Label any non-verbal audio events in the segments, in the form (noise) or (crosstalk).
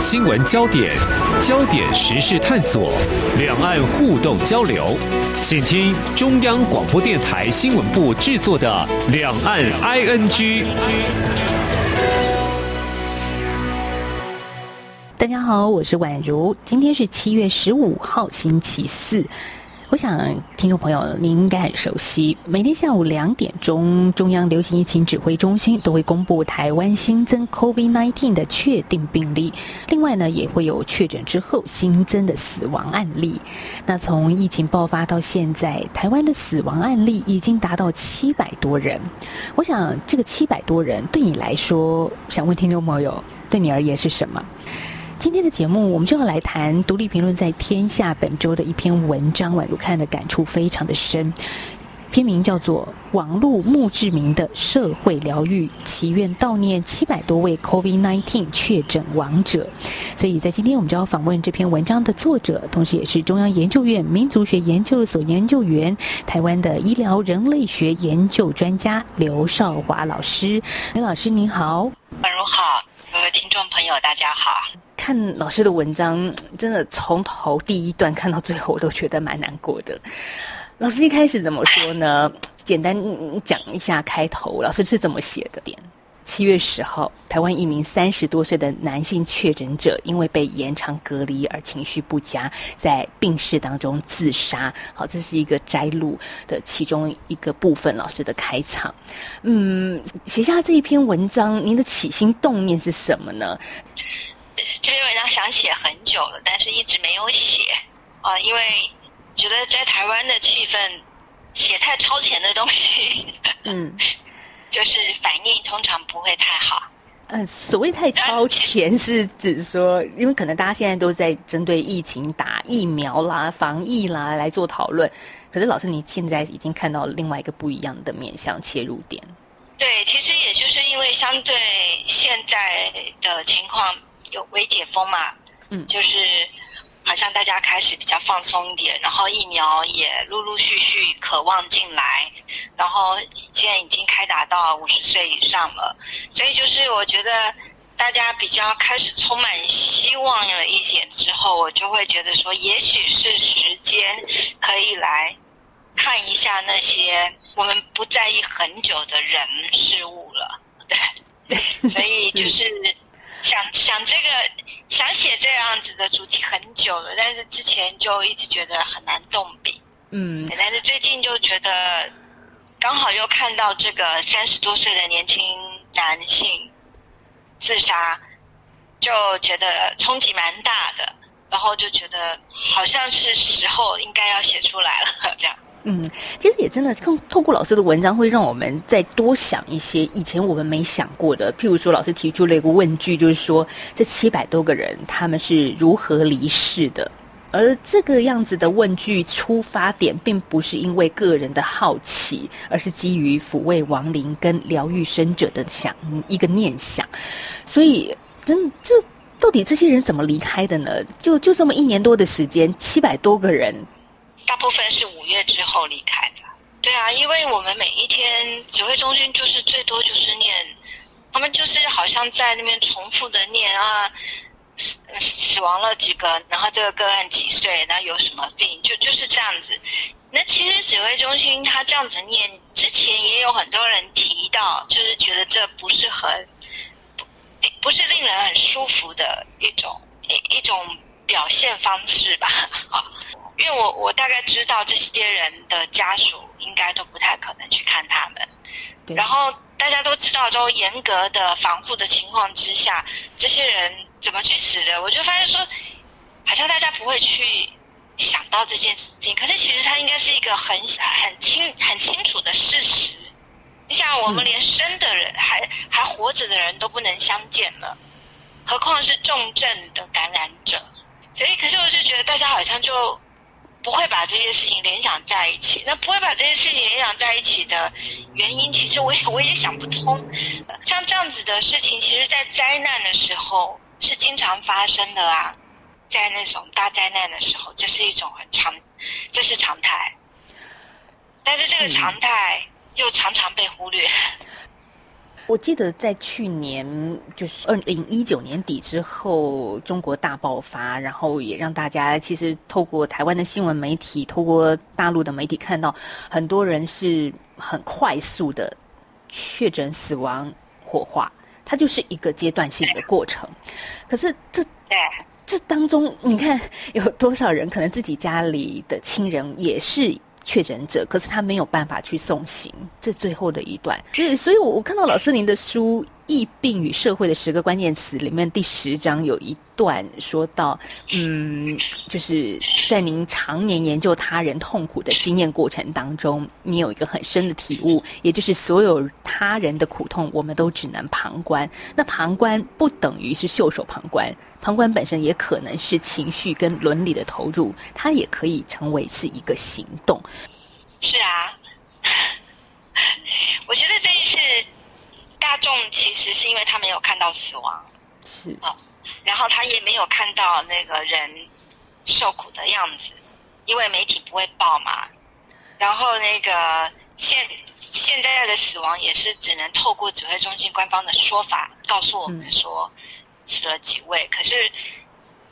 新闻焦点、焦点时事探索、两岸互动交流，请听中央广播电台新闻部制作的《两岸 ING》。大家好，我是宛如，今天是七月十五号，星期四。我想，听众朋友，您应该很熟悉，每天下午两点钟，中央流行疫情指挥中心都会公布台湾新增 COVID-19 的确定病例，另外呢，也会有确诊之后新增的死亡案例。那从疫情爆发到现在，台湾的死亡案例已经达到七百多人。我想，这个七百多人对你来说，想问听众朋友，对你而言是什么？今天的节目，我们就要来谈独立评论在《天下》本周的一篇文章，宛如看的感触非常的深。篇名叫做《网络墓志铭的社会疗愈祈愿悼念七百多位 COVID-19 确诊亡者》。所以在今天，我们就要访问这篇文章的作者，同时也是中央研究院民族学研究所研究员、台湾的医疗人类学研究专家刘少华老师。刘老师您好，宛如好，各位听众朋友大家好。看老师的文章，真的从头第一段看到最后，我都觉得蛮难过的。老师一开始怎么说呢？简单讲一下开头，老师是怎么写的？点七月十号，台湾一名三十多岁的男性确诊者，因为被延长隔离而情绪不佳，在病室当中自杀。好，这是一个摘录的其中一个部分。老师的开场，嗯，写下这一篇文章，您的起心动念是什么呢？这篇文章想写很久了，但是一直没有写啊，因为觉得在台湾的气氛写太超前的东西，嗯，(laughs) 就是反应通常不会太好。嗯，所谓太超前是指说，因为可能大家现在都在针对疫情打疫苗啦、防疫啦来做讨论，可是老师你现在已经看到另外一个不一样的面向切入点。对，其实也就是因为相对现在的情况。有微解封嘛？嗯，就是好像大家开始比较放松一点，然后疫苗也陆陆续续渴望进来，然后现在已经开打到五十岁以上了，所以就是我觉得大家比较开始充满希望了一点之后，我就会觉得说，也许是时间可以来看一下那些我们不在意很久的人事物了，对，(laughs) 所以就是。想想这个，想写这样子的主题很久了，但是之前就一直觉得很难动笔。嗯，但是最近就觉得刚好又看到这个三十多岁的年轻男性自杀，就觉得冲击蛮大的，然后就觉得好像是时候应该要写出来了，这样。嗯，其实也真的，透透过老师的文章，会让我们再多想一些以前我们没想过的。譬如说，老师提出了一个问句，就是说这七百多个人他们是如何离世的？而这个样子的问句出发点，并不是因为个人的好奇，而是基于抚慰亡灵跟疗愈生者的想一个念想。所以，真这到底这些人怎么离开的呢？就就这么一年多的时间，七百多个人。大部分是五月之后离开的，对啊，因为我们每一天指挥中心就是最多就是念，他们就是好像在那边重复的念啊，死死亡了几个，然后这个个案几岁，然后有什么病，就就是这样子。那其实指挥中心他这样子念，之前也有很多人提到，就是觉得这不是很，不不是令人很舒服的一种一一种表现方式吧，因为我我大概知道这些人的家属应该都不太可能去看他们，然后大家都知道，都严格的防护的情况之下，这些人怎么去死的？我就发现说，好像大家不会去想到这件事情，可是其实它应该是一个很很清很清楚的事实。你想，我们连生的人还还活着的人都不能相见了，何况是重症的感染者？所以，可是我就觉得大家好像就。不会把这些事情联想在一起。那不会把这些事情联想在一起的原因，其实我也我也想不通。像这样子的事情，其实，在灾难的时候是经常发生的啊。在那种大灾难的时候，这是一种很常，这是常态。但是这个常态又常常被忽略。我记得在去年，就是二零一九年底之后，中国大爆发，然后也让大家其实透过台湾的新闻媒体，透过大陆的媒体看到，很多人是很快速的确诊死亡、火化，它就是一个阶段性的过程。可是这这当中，你看有多少人可能自己家里的亲人也是。确诊者，可是他没有办法去送行，这最后的一段。所以，所以我我看到老师您的书《疫病与社会的十个关键词》里面第十章有一段说到，嗯，就是在您常年研究他人痛苦的经验过程当中，你有一个很深的体悟，也就是所有他人的苦痛，我们都只能旁观。那旁观不等于是袖手旁观。旁观本身也可能是情绪跟伦理的投入，它也可以成为是一个行动。是啊，(laughs) 我觉得这一次大众其实是因为他没有看到死亡，是啊，然后他也没有看到那个人受苦的样子，因为媒体不会报嘛。然后那个现现在的死亡也是只能透过指挥中心官方的说法告诉我们说。死了几位，可是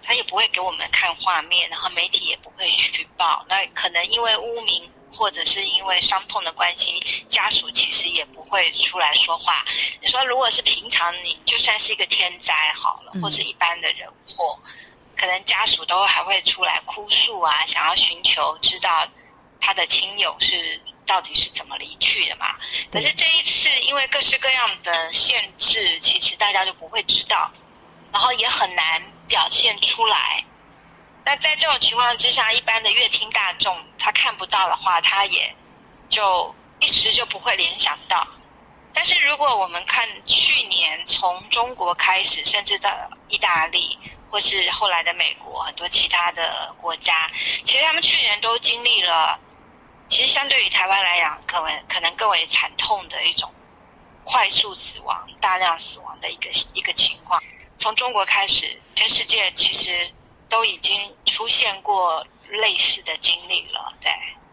他也不会给我们看画面，然后媒体也不会去报。那可能因为污名，或者是因为伤痛的关系，家属其实也不会出来说话。你说，如果是平常，你就算是一个天灾好了，或是一般的人祸，可能家属都还会出来哭诉啊，想要寻求知道他的亲友是到底是怎么离去的嘛。可是这一次，因为各式各样的限制，其实大家就不会知道。然后也很难表现出来。那在这种情况之下，一般的乐听大众他看不到的话，他也就一时就不会联想到。但是如果我们看去年从中国开始，甚至到意大利或是后来的美国很多其他的国家，其实他们去年都经历了，其实相对于台湾来讲，可能可能更为惨痛的一种快速死亡、大量死亡的一个一个情况。从中国开始，全世界其实都已经出现过类似的经历了，对。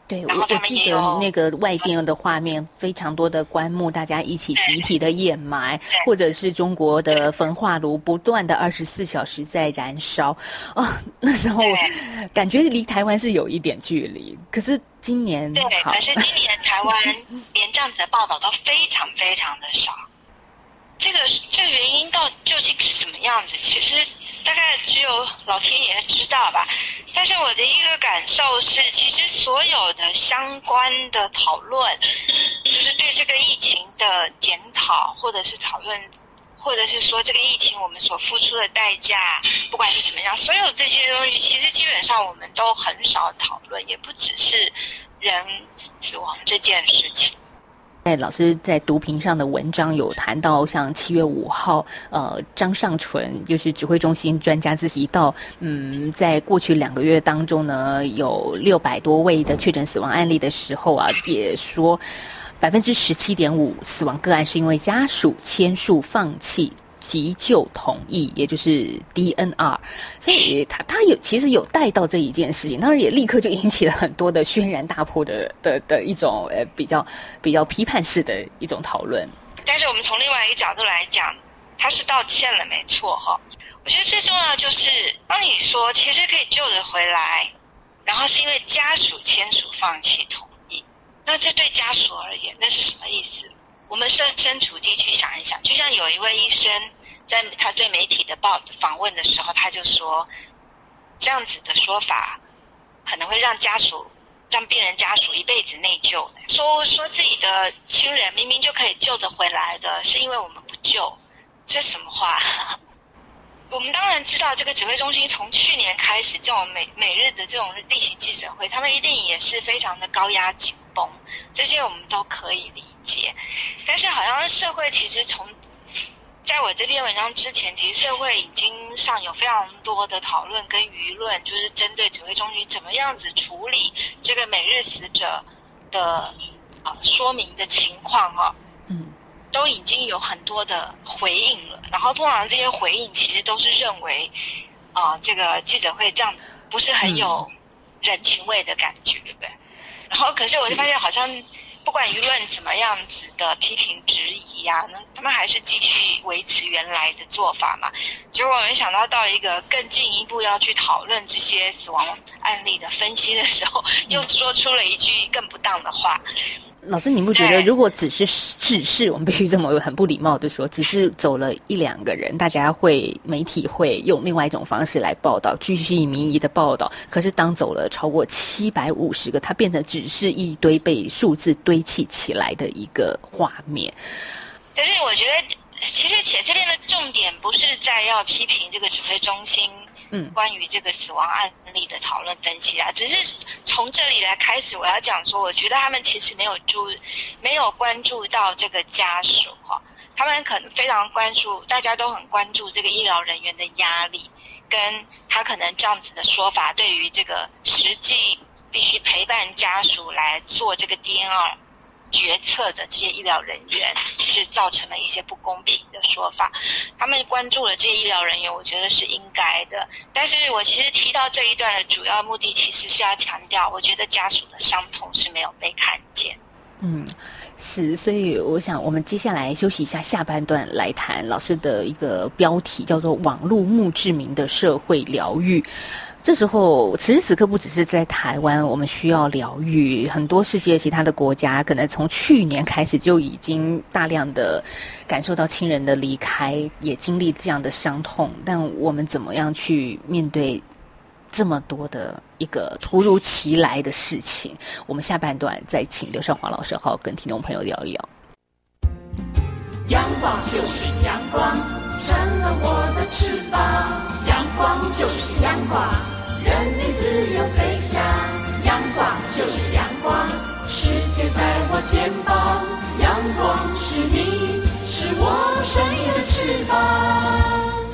对，我我记得那个外电的画面，非常多的棺木，大家一起集体的掩埋，或者是中国的焚化炉不断的二十四小时在燃烧。哦，(laughs) 那时候感觉离台湾是有一点距离，可是今年对，可是今年台湾连这样子的报道都非常非常的少。这个这个原因到究竟是什么样子？其实大概只有老天爷知道吧。但是我的一个感受是，其实所有的相关的讨论，就是对这个疫情的检讨，或者是讨论，或者是说这个疫情我们所付出的代价，不管是怎么样，所有这些东西，其实基本上我们都很少讨论，也不只是人死亡这件事情。在老师在读评上的文章有谈到，像七月五号，呃，张尚纯就是指挥中心专家自己到，嗯，在过去两个月当中呢，有六百多位的确诊死亡案例的时候啊，也说百分之十七点五死亡个案是因为家属签署放弃。急救同意，也就是 DNR，所以他他有其实有带到这一件事情，当然也立刻就引起了很多的轩然大波的的的一种呃比较比较批判式的一种讨论。但是我们从另外一个角度来讲，他是道歉了，没错哈。我觉得最重要就是，当你说其实可以救得回来，然后是因为家属签署放弃同意，那这对家属而言，那是什么意思？我们设身处地去想一想，就像有一位医生。在他对媒体的报访问的时候，他就说，这样子的说法可能会让家属、让病人家属一辈子内疚。说说自己的亲人明明就可以救得回来的，是因为我们不救，这什么话？(laughs) 我们当然知道，这个指挥中心从去年开始，这种每每日的这种例行记者会，他们一定也是非常的高压紧绷，这些我们都可以理解。但是，好像社会其实从在我这篇文章之前，其实社会已经上有非常多的讨论跟舆论，就是针对指挥中心怎么样子处理这个每日死者的啊说明的情况啊，嗯，都已经有很多的回应了。然后通常这些回应其实都是认为啊，这个记者会这样不是很有人情味的感觉，对不对？然后可是我就发现好像。不管舆论怎么样子的批评质疑呀，那他们还是继续维持原来的做法嘛。结果没想到到一个更进一步要去讨论这些死亡案例的分析的时候，又说出了一句更不当的话。老师，你不觉得如果只是只是我们必须这么很不礼貌的说，只是走了一两个人，大家会媒体会用另外一种方式来报道，继续民意的报道。可是当走了超过七百五十个，它变成只是一堆被数字堆砌起来的一个画面。可是我觉得，其实且这边的重点不是在要批评这个指挥中心。嗯，关于这个死亡案例的讨论分析啊，只是从这里来开始，我要讲说，我觉得他们其实没有注，没有关注到这个家属哈，他们可能非常关注，大家都很关注这个医疗人员的压力，跟他可能这样子的说法，对于这个实际必须陪伴家属来做这个 DNR。决策的这些医疗人员是造成了一些不公平的说法，他们关注了这些医疗人员，我觉得是应该的。但是我其实提到这一段的主要目的，其实是要强调，我觉得家属的伤痛是没有被看见。嗯，是，所以我想我们接下来休息一下，下半段来谈老师的一个标题，叫做“网络墓志铭的社会疗愈”。这时候，此时此刻不只是在台湾，我们需要疗愈。很多世界其他的国家，可能从去年开始就已经大量的感受到亲人的离开，也经历这样的伤痛。但我们怎么样去面对这么多的一个突如其来的事情？我们下半段再请刘少华老师好跟听众朋友聊一聊。阳光就是阳光，成了我的翅膀。阳光就是阳光。人民自由飞翔，阳光就是阳光，世界在我肩膀，阳光是你，是我生命的翅膀。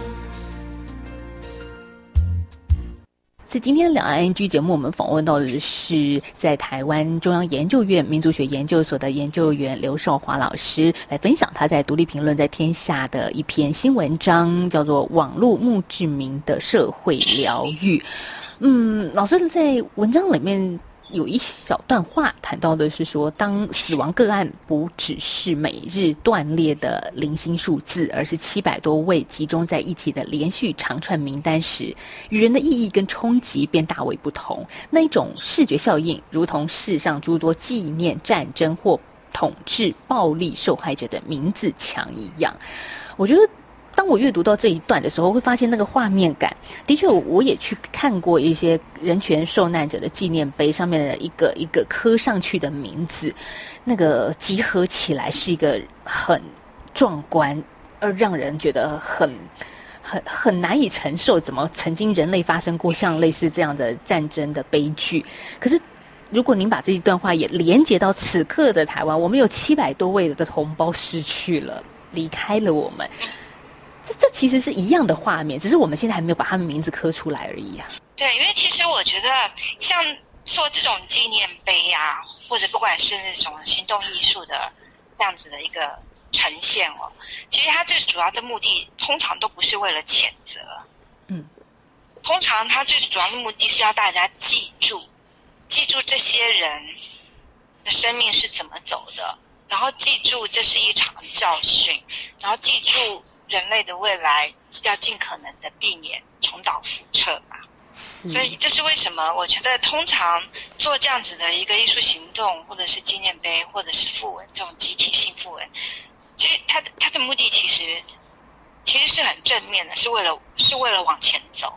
在今天两岸 N G 节目，我们访问到的是在台湾中央研究院民族学研究所的研究员刘少华老师，来分享他在独立评论在天下的一篇新文章，叫做《网络墓志铭的社会疗愈》。嗯，老师在文章里面有一小段话谈到的是说，当死亡个案不只是每日断裂的零星数字，而是七百多位集中在一起的连续长串名单时，与人的意义跟冲击便大为不同。那一种视觉效应，如同世上诸多纪念战争或统治暴力受害者的名字墙一样，我觉得。当我阅读到这一段的时候，会发现那个画面感的确，我也去看过一些人权受难者的纪念碑上面的一个一个刻上去的名字，那个集合起来是一个很壮观，而让人觉得很很很难以承受。怎么曾经人类发生过像类似这样的战争的悲剧？可是如果您把这一段话也连接到此刻的台湾，我们有七百多位的同胞失去了，离开了我们。这这其实是一样的画面，只是我们现在还没有把他们名字刻出来而已啊。对，因为其实我觉得像做这种纪念碑啊，或者不管是那种行动艺术的这样子的一个呈现哦，其实它最主要的目的通常都不是为了谴责，嗯，通常它最主要的目的是要大家记住，记住这些人的生命是怎么走的，然后记住这是一场教训，然后记住。人类的未来要尽可能的避免重蹈覆辙嘛，所以这是为什么？我觉得通常做这样子的一个艺术行动，或者是纪念碑，或者是符文这种集体性符文，其实它的它的目的其实其实是很正面的，是为了是为了往前走，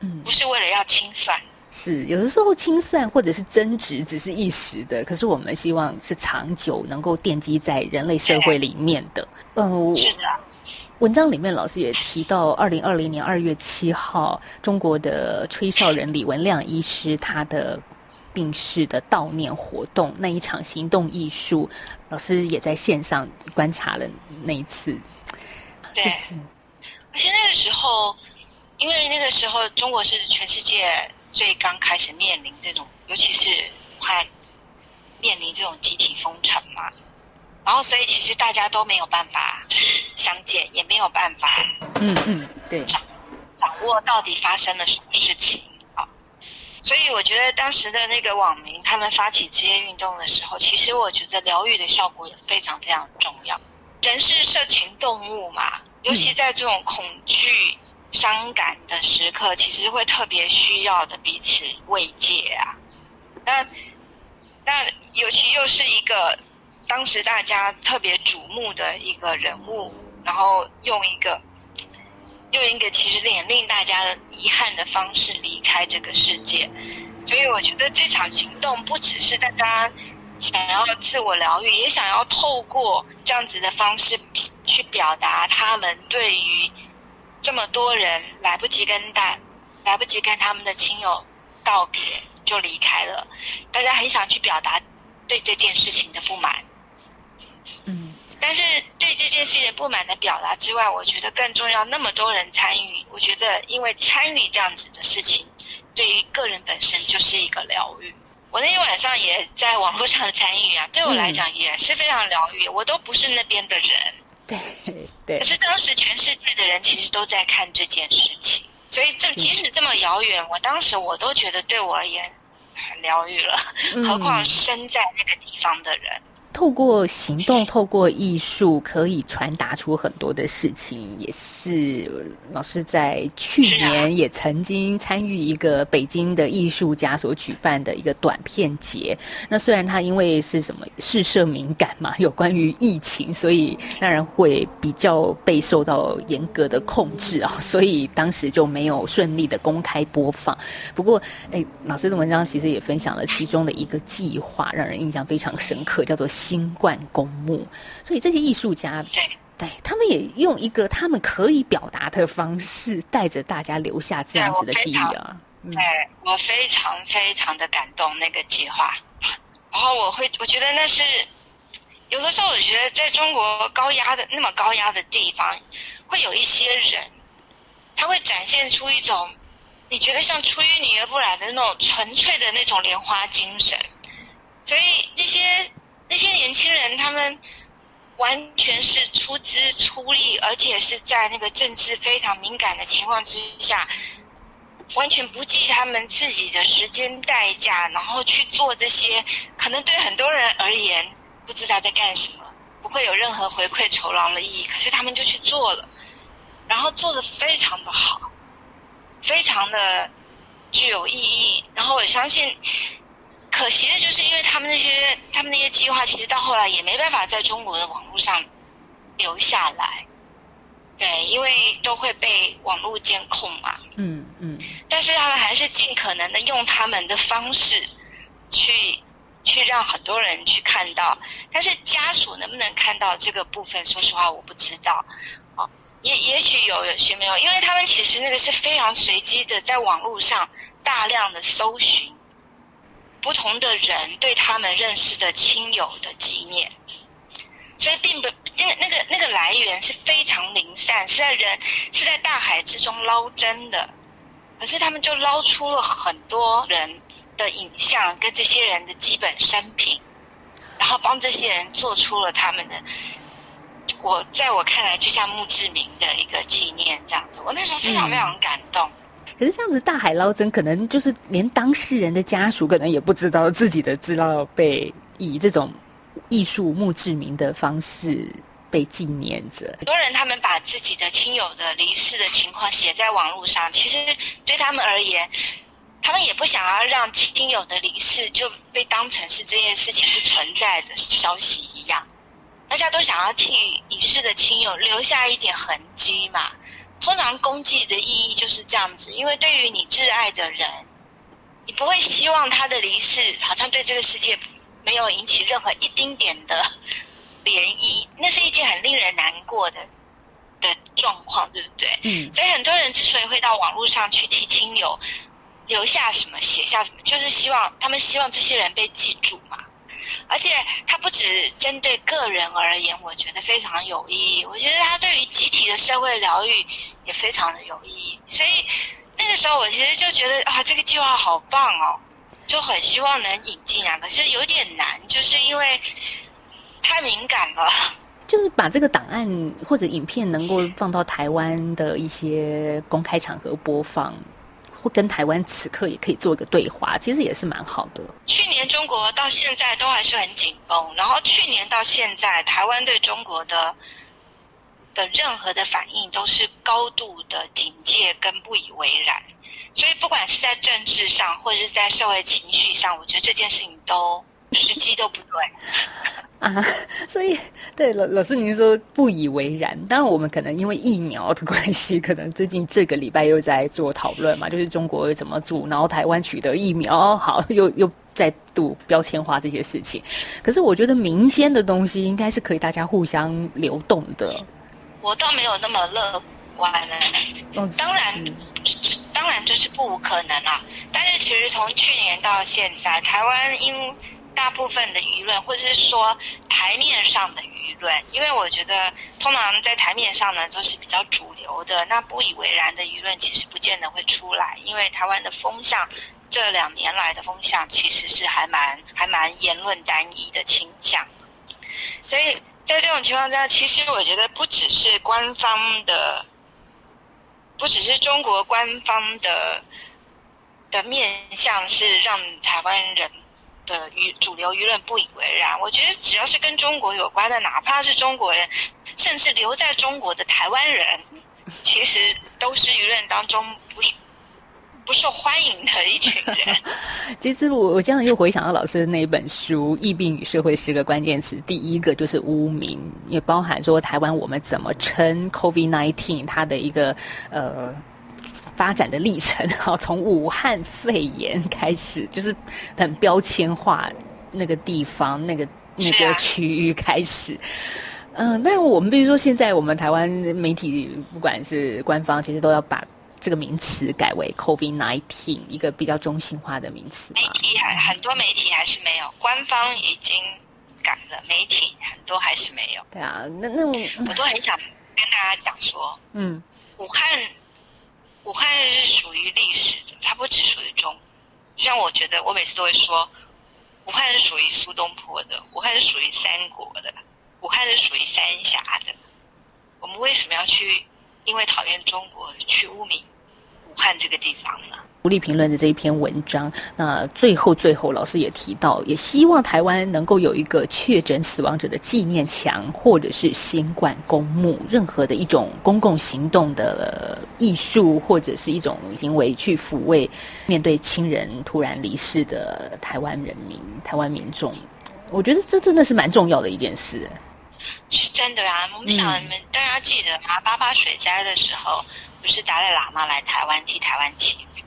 嗯，不是为了要清算。是有的时候清算或者是争执只是一时的，可是我们希望是长久能够奠基在人类社会里面的。嗯，是的。文章里面，老师也提到，二零二零年二月七号，中国的吹哨人李文亮医师他的病逝的悼念活动那一场行动艺术，老师也在线上观察了那一次。对，而且那个时候，因为那个时候中国是全世界最刚开始面临这种，尤其是快面临这种集体封城嘛。然后，所以其实大家都没有办法相见，也没有办法，嗯嗯，对，掌掌握到底发生了什么事情啊。所以我觉得当时的那个网民他们发起这些运动的时候，其实我觉得疗愈的效果也非常非常重要。人是社群动物嘛，尤其在这种恐惧、伤感的时刻，其实会特别需要的彼此慰藉啊。那那尤其又是一个当时大家特别瞩目的一个人物，然后用一个。用一个其实也令大家遗憾的方式离开这个世界，所以我觉得这场行动不只是大家想要自我疗愈，也想要透过这样子的方式去表达他们对于这么多人来不及跟大来不及跟他们的亲友道别就离开了，大家很想去表达对这件事情的不满。但是对这件事情不满的表达之外，我觉得更重要。那么多人参与，我觉得因为参与这样子的事情，对于个人本身就是一个疗愈。我那天晚上也在网络上参与啊，对我来讲也是非常疗愈。我都不是那边的人，(laughs) 对对。可是当时全世界的人其实都在看这件事情，所以这即使这么遥远，我当时我都觉得对我而言很疗愈了，(laughs) 何况身在那个地方的人。透过行动，透过艺术，可以传达出很多的事情。也是老师在去年也曾经参与一个北京的艺术家所举办的一个短片节。那虽然他因为是什么试射敏感嘛，有关于疫情，所以当然会比较被受到严格的控制啊，所以当时就没有顺利的公开播放。不过，哎，老师的文章其实也分享了其中的一个计划，让人印象非常深刻，叫做。新冠公墓，所以这些艺术家，对，他们也用一个他们可以表达的方式，带着大家留下这样子的记忆啊。对我非常非常的感动那个计划，然后我会，我觉得那是有的时候，我觉得在中国高压的那么高压的地方，会有一些人，他会展现出一种你觉得像出淤泥而不染的那种纯粹的那种莲花精神，所以那些。那些年轻人，他们完全是出资出力，而且是在那个政治非常敏感的情况之下，完全不计他们自己的时间代价，然后去做这些可能对很多人而言不知道在干什么，不会有任何回馈酬劳的意义。可是他们就去做了，然后做的非常的好，非常的具有意义。然后我相信。可惜的就是，因为他们那些他们那些计划，其实到后来也没办法在中国的网络上留下来，对，因为都会被网络监控嘛。嗯嗯。但是他们还是尽可能的用他们的方式去去让很多人去看到，但是家属能不能看到这个部分，说实话我不知道。哦，也也许有，有些没有，因为他们其实那个是非常随机的，在网络上大量的搜寻。不同的人对他们认识的亲友的纪念，所以并不那个那个那个来源是非常零散，是在人是在大海之中捞针的，可是他们就捞出了很多人的影像跟这些人的基本生平，然后帮这些人做出了他们的，我在我看来就像墓志铭的一个纪念这样子，我那时候非常非常感动。可是这样子大海捞针，可能就是连当事人的家属可能也不知道自己的资料被以这种艺术墓志铭的方式被纪念着。很多人他们把自己的亲友的离世的情况写在网络上，其实对他们而言，他们也不想要让亲友的离世就被当成是这件事情不存在的消息一样。大家都想要替已逝的亲友留下一点痕迹嘛。通常公祭的意义就是这样子，因为对于你挚爱的人，你不会希望他的离世好像对这个世界没有引起任何一丁点的涟漪，(laughs) 那是一件很令人难过的的状况，对不对？嗯。所以很多人之所以会到网络上去替亲友留下什么、写下什么，就是希望他们希望这些人被记住嘛。而且它不只针对个人而言，我觉得非常有意义。我觉得它对于集体的社会疗愈也非常的有意义。所以那个时候，我其实就觉得啊，这个计划好棒哦，就很希望能引进啊。可是有点难，就是因为太敏感了。就是把这个档案或者影片能够放到台湾的一些公开场合播放。或跟台湾此刻也可以做一个对话，其实也是蛮好的。去年中国到现在都还是很紧绷，然后去年到现在，台湾对中国的的任何的反应都是高度的警戒跟不以为然，所以不管是在政治上或者是在社会情绪上，我觉得这件事情都时机都不对。啊，(laughs) 所以对老老师您说不以为然，当然我们可能因为疫苗的关系，可能最近这个礼拜又在做讨论嘛，就是中国怎么做，然后台湾取得疫苗，好又又再度标签化这些事情。(laughs) 可是我觉得民间的东西应该是可以大家互相流动的。我倒没有那么乐观呢，当然当然这是不无可能啊，但是其实从去年到现在，台湾因大部分的舆论，或者是说台面上的舆论，因为我觉得通常在台面上呢都是比较主流的，那不以为然的舆论其实不见得会出来，因为台湾的风向这两年来的风向其实是还蛮还蛮言论单一的倾向，所以在这种情况下，其实我觉得不只是官方的，不只是中国官方的的面向是让台湾人。的舆主流舆论不以为然，我觉得只要是跟中国有关的，哪怕是中国人，甚至留在中国的台湾人，其实都是舆论当中不是 (laughs) 不受欢迎的一群人。(laughs) 其实我我这样又回想到老师的那一本书《疫病与社会》十个关键词，第一个就是污名，也包含说台湾我们怎么称 COVID-19 它的一个呃。发展的历程，哈，从武汉肺炎开始，就是很标签化那个地方、那个那个区域开始。嗯，但是我们比如说，现在我们台湾媒体，不管是官方，其实都要把这个名词改为 “COVID-19”，一个比较中性化的名词。媒体还很多，媒体还是没有，官方已经改了，媒体很多还是没有。对啊，那那我我都很想跟大家讲说，嗯，武汉。武汉是属于历史的，它不只属于中。就像我觉得，我每次都会说，武汉是属于苏东坡的，武汉是属于三国的，武汉是属于三峡的。我们为什么要去因为讨厌中国去污名武汉这个地方呢？独立评论的这一篇文章，那最后最后老师也提到，也希望台湾能够有一个确诊死亡者的纪念墙，或者是新冠公墓，任何的一种公共行动的艺术，或者是一种行为去抚慰面对亲人突然离世的台湾人民、台湾民众。我觉得这真的是蛮重要的一件事。是真的啊！我们想你们大家记得吗？八八水灾的时候，不是达赖喇嘛来台湾替台湾祈福？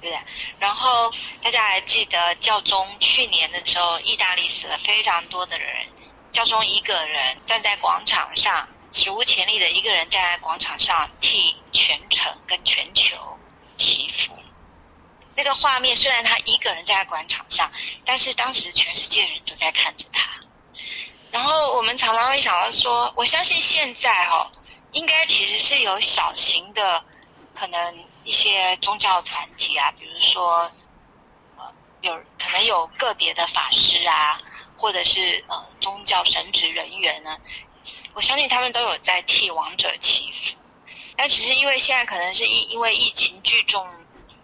对，然后大家还记得教宗去年的时候，意大利死了非常多的人，教宗一个人站在广场上，史无前例的一个人站在广场上替全城跟全球祈福。那个画面虽然他一个人站在广场上，但是当时全世界人都在看着他。然后我们常常会想到说，我相信现在哦，应该其实是有小型的可能。一些宗教团体啊，比如说，呃，有可能有个别的法师啊，或者是呃宗教神职人员呢，我相信他们都有在替亡者祈福。但其实因为现在可能是因因为疫情聚众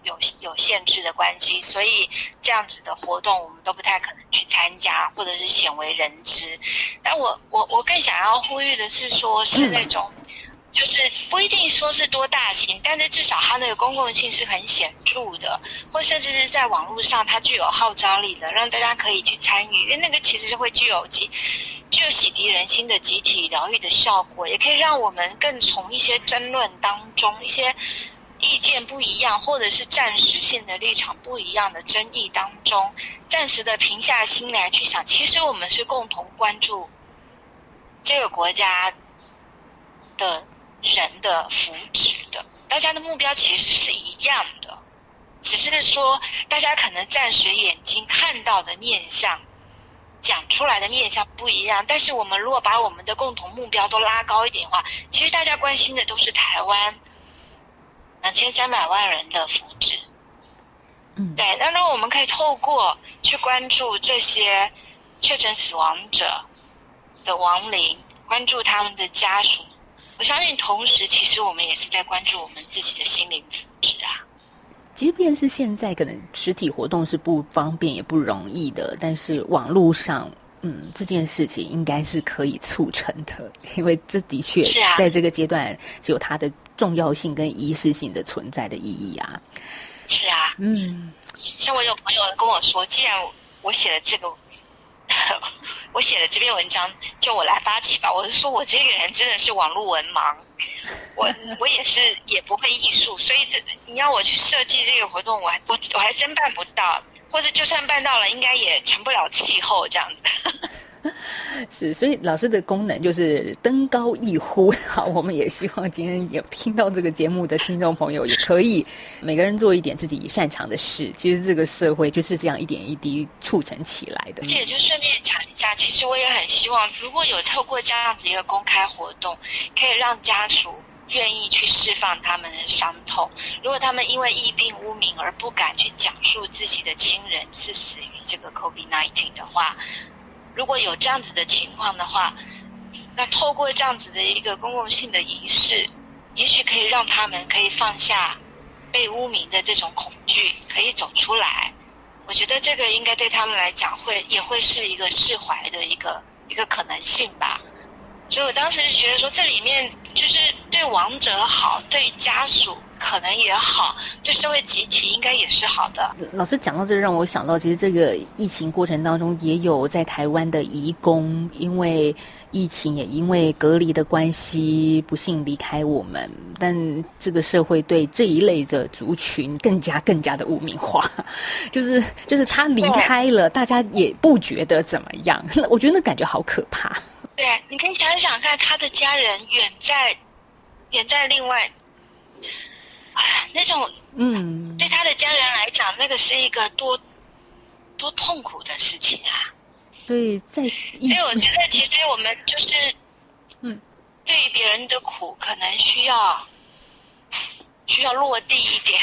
有有限制的关系，所以这样子的活动我们都不太可能去参加，或者是鲜为人知。但我我我更想要呼吁的是说，是那种。就是不一定说是多大型，但是至少它那个公共性是很显著的，或甚至是在网络上它具有号召力的，让大家可以去参与，因为那个其实是会具有集具有洗涤人心的集体疗愈的效果，也可以让我们更从一些争论当中、一些意见不一样或者是暂时性的立场不一样的争议当中，暂时的平下心来去想，其实我们是共同关注这个国家的。人的福祉的，大家的目标其实是一样的，只是说大家可能暂时眼睛看到的面相，讲出来的面相不一样。但是我们如果把我们的共同目标都拉高一点的话，其实大家关心的都是台湾两千三百万人的福祉。嗯，对。那如果我们可以透过去关注这些确诊死亡者的亡灵，关注他们的家属。我相信，同时其实我们也是在关注我们自己的心灵福祉啊。即便是现在可能实体活动是不方便也不容易的，但是网络上，嗯，这件事情应该是可以促成的，因为这的确在这个阶段是有它的重要性跟仪式性的存在的意义啊。是啊，嗯，像我有朋友跟我说，既然我写了这个。(laughs) 我写的这篇文章，就我来发起吧。我是说我这个人真的是网络文盲，我 (laughs) 我也是也不会艺术，所以这你要我去设计这个活动，我还我我还真办不到，或者就算办到了，应该也成不了气候这样子。(laughs) 是，所以老师的功能就是登高一呼。好，我们也希望今天有听到这个节目的听众朋友，也可以每个人做一点自己擅长的事。其实这个社会就是这样一点一滴促成起来的。这也就顺便讲一下，其实我也很希望，如果有透过这样子一个公开活动，可以让家属愿意去释放他们的伤痛。如果他们因为疫病污名而不敢去讲述自己的亲人是死于这个 COVID-19 的话。如果有这样子的情况的话，那透过这样子的一个公共性的仪式，也许可以让他们可以放下被污名的这种恐惧，可以走出来。我觉得这个应该对他们来讲会也会是一个释怀的一个一个可能性吧。所以我当时就觉得说，这里面就是对亡者好，对家属。可能也好，对社会集体应该也是好的。老师讲到这，让我想到，其实这个疫情过程当中，也有在台湾的移工，因为疫情也因为隔离的关系，不幸离开我们。但这个社会对这一类的族群更加更加的污名化，(laughs) 就是就是他离开了，大家也不觉得怎么样。(laughs) 我觉得那感觉好可怕。对，你可以想想看，他的家人远在远在另外。那种，嗯，对他的家人来讲，那个是一个多多痛苦的事情啊。对，在所以我觉得，其实我们就是，嗯，对于别人的苦，可能需要需要落地一点。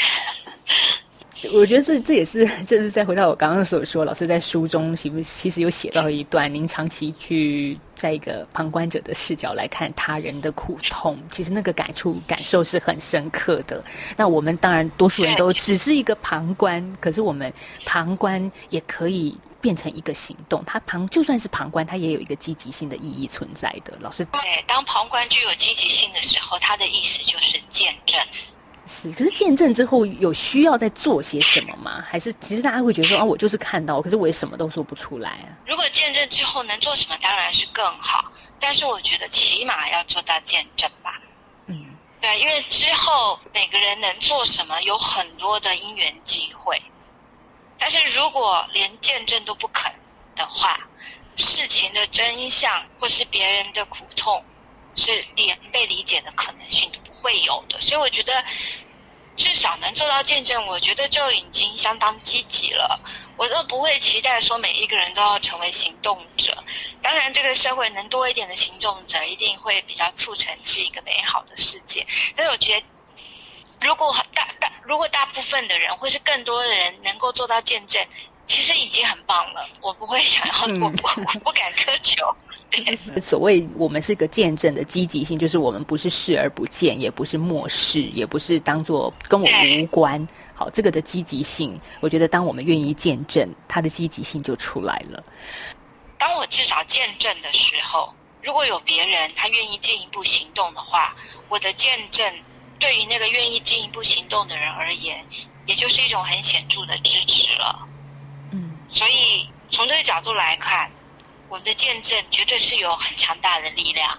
我觉得这这也是，(laughs) 这是再回到我刚刚所说，老师在书中其实其实有写到一段，您长期去在一个旁观者的视角来看他人的苦痛，其实那个感触感受是很深刻的。那我们当然多数人都只是一个旁观，可是我们旁观也可以变成一个行动。他旁就算是旁观，他也有一个积极性的意义存在的。老师，对，当旁观具有积极性的时候，他的意思就是见证。是，可是见证之后有需要再做些什么吗？还是其实大家会觉得说啊，我就是看到，可是我也什么都说不出来啊。如果见证之后能做什么，当然是更好。但是我觉得起码要做到见证吧。嗯，对，因为之后每个人能做什么有很多的因缘机会。但是如果连见证都不肯的话，事情的真相或是别人的苦痛，是连被理解的可能性都不会有的。所以我觉得。至少能做到见证，我觉得就已经相当积极了。我都不会期待说每一个人都要成为行动者。当然，这个社会能多一点的行动者，一定会比较促成是一个美好的世界。但是，我觉得如果大大如果大部分的人，或是更多的人能够做到见证。其实已经很棒了，我不会想要，我我不敢苛求。所谓我们是个见证的积极性，就是我们不是视而不见，也不是漠视，也不是当做跟我无关。好，这个的积极性，我觉得当我们愿意见证，它的积极性就出来了。当我至少见证的时候，如果有别人他愿意进一步行动的话，我的见证对于那个愿意进一步行动的人而言，也就是一种很显著的支持了。所以从这个角度来看，我们的见证绝对是有很强大的力量。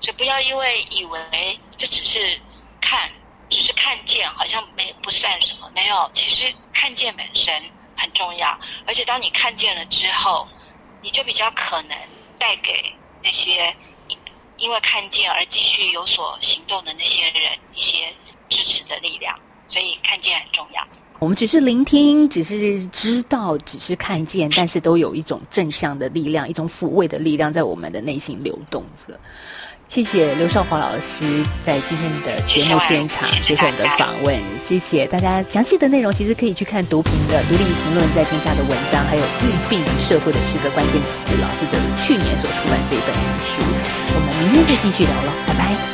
所以不要因为以为这只是看，只是看见，好像没不算什么。没有，其实看见本身很重要。而且当你看见了之后，你就比较可能带给那些因为看见而继续有所行动的那些人一些支持的力量。所以看见很重要。我们只是聆听，只是知道，只是看见，但是都有一种正向的力量，一种抚慰的力量在我们的内心流动着。谢谢刘少华老师在今天的节目现场接受我们的访问，谢谢大家。详细的内容其实可以去看读评的独立评论在天下的文章，还有疫病与社会的十个关键词老师的去年所出版这一本新书。我们明天再继续聊了，拜拜。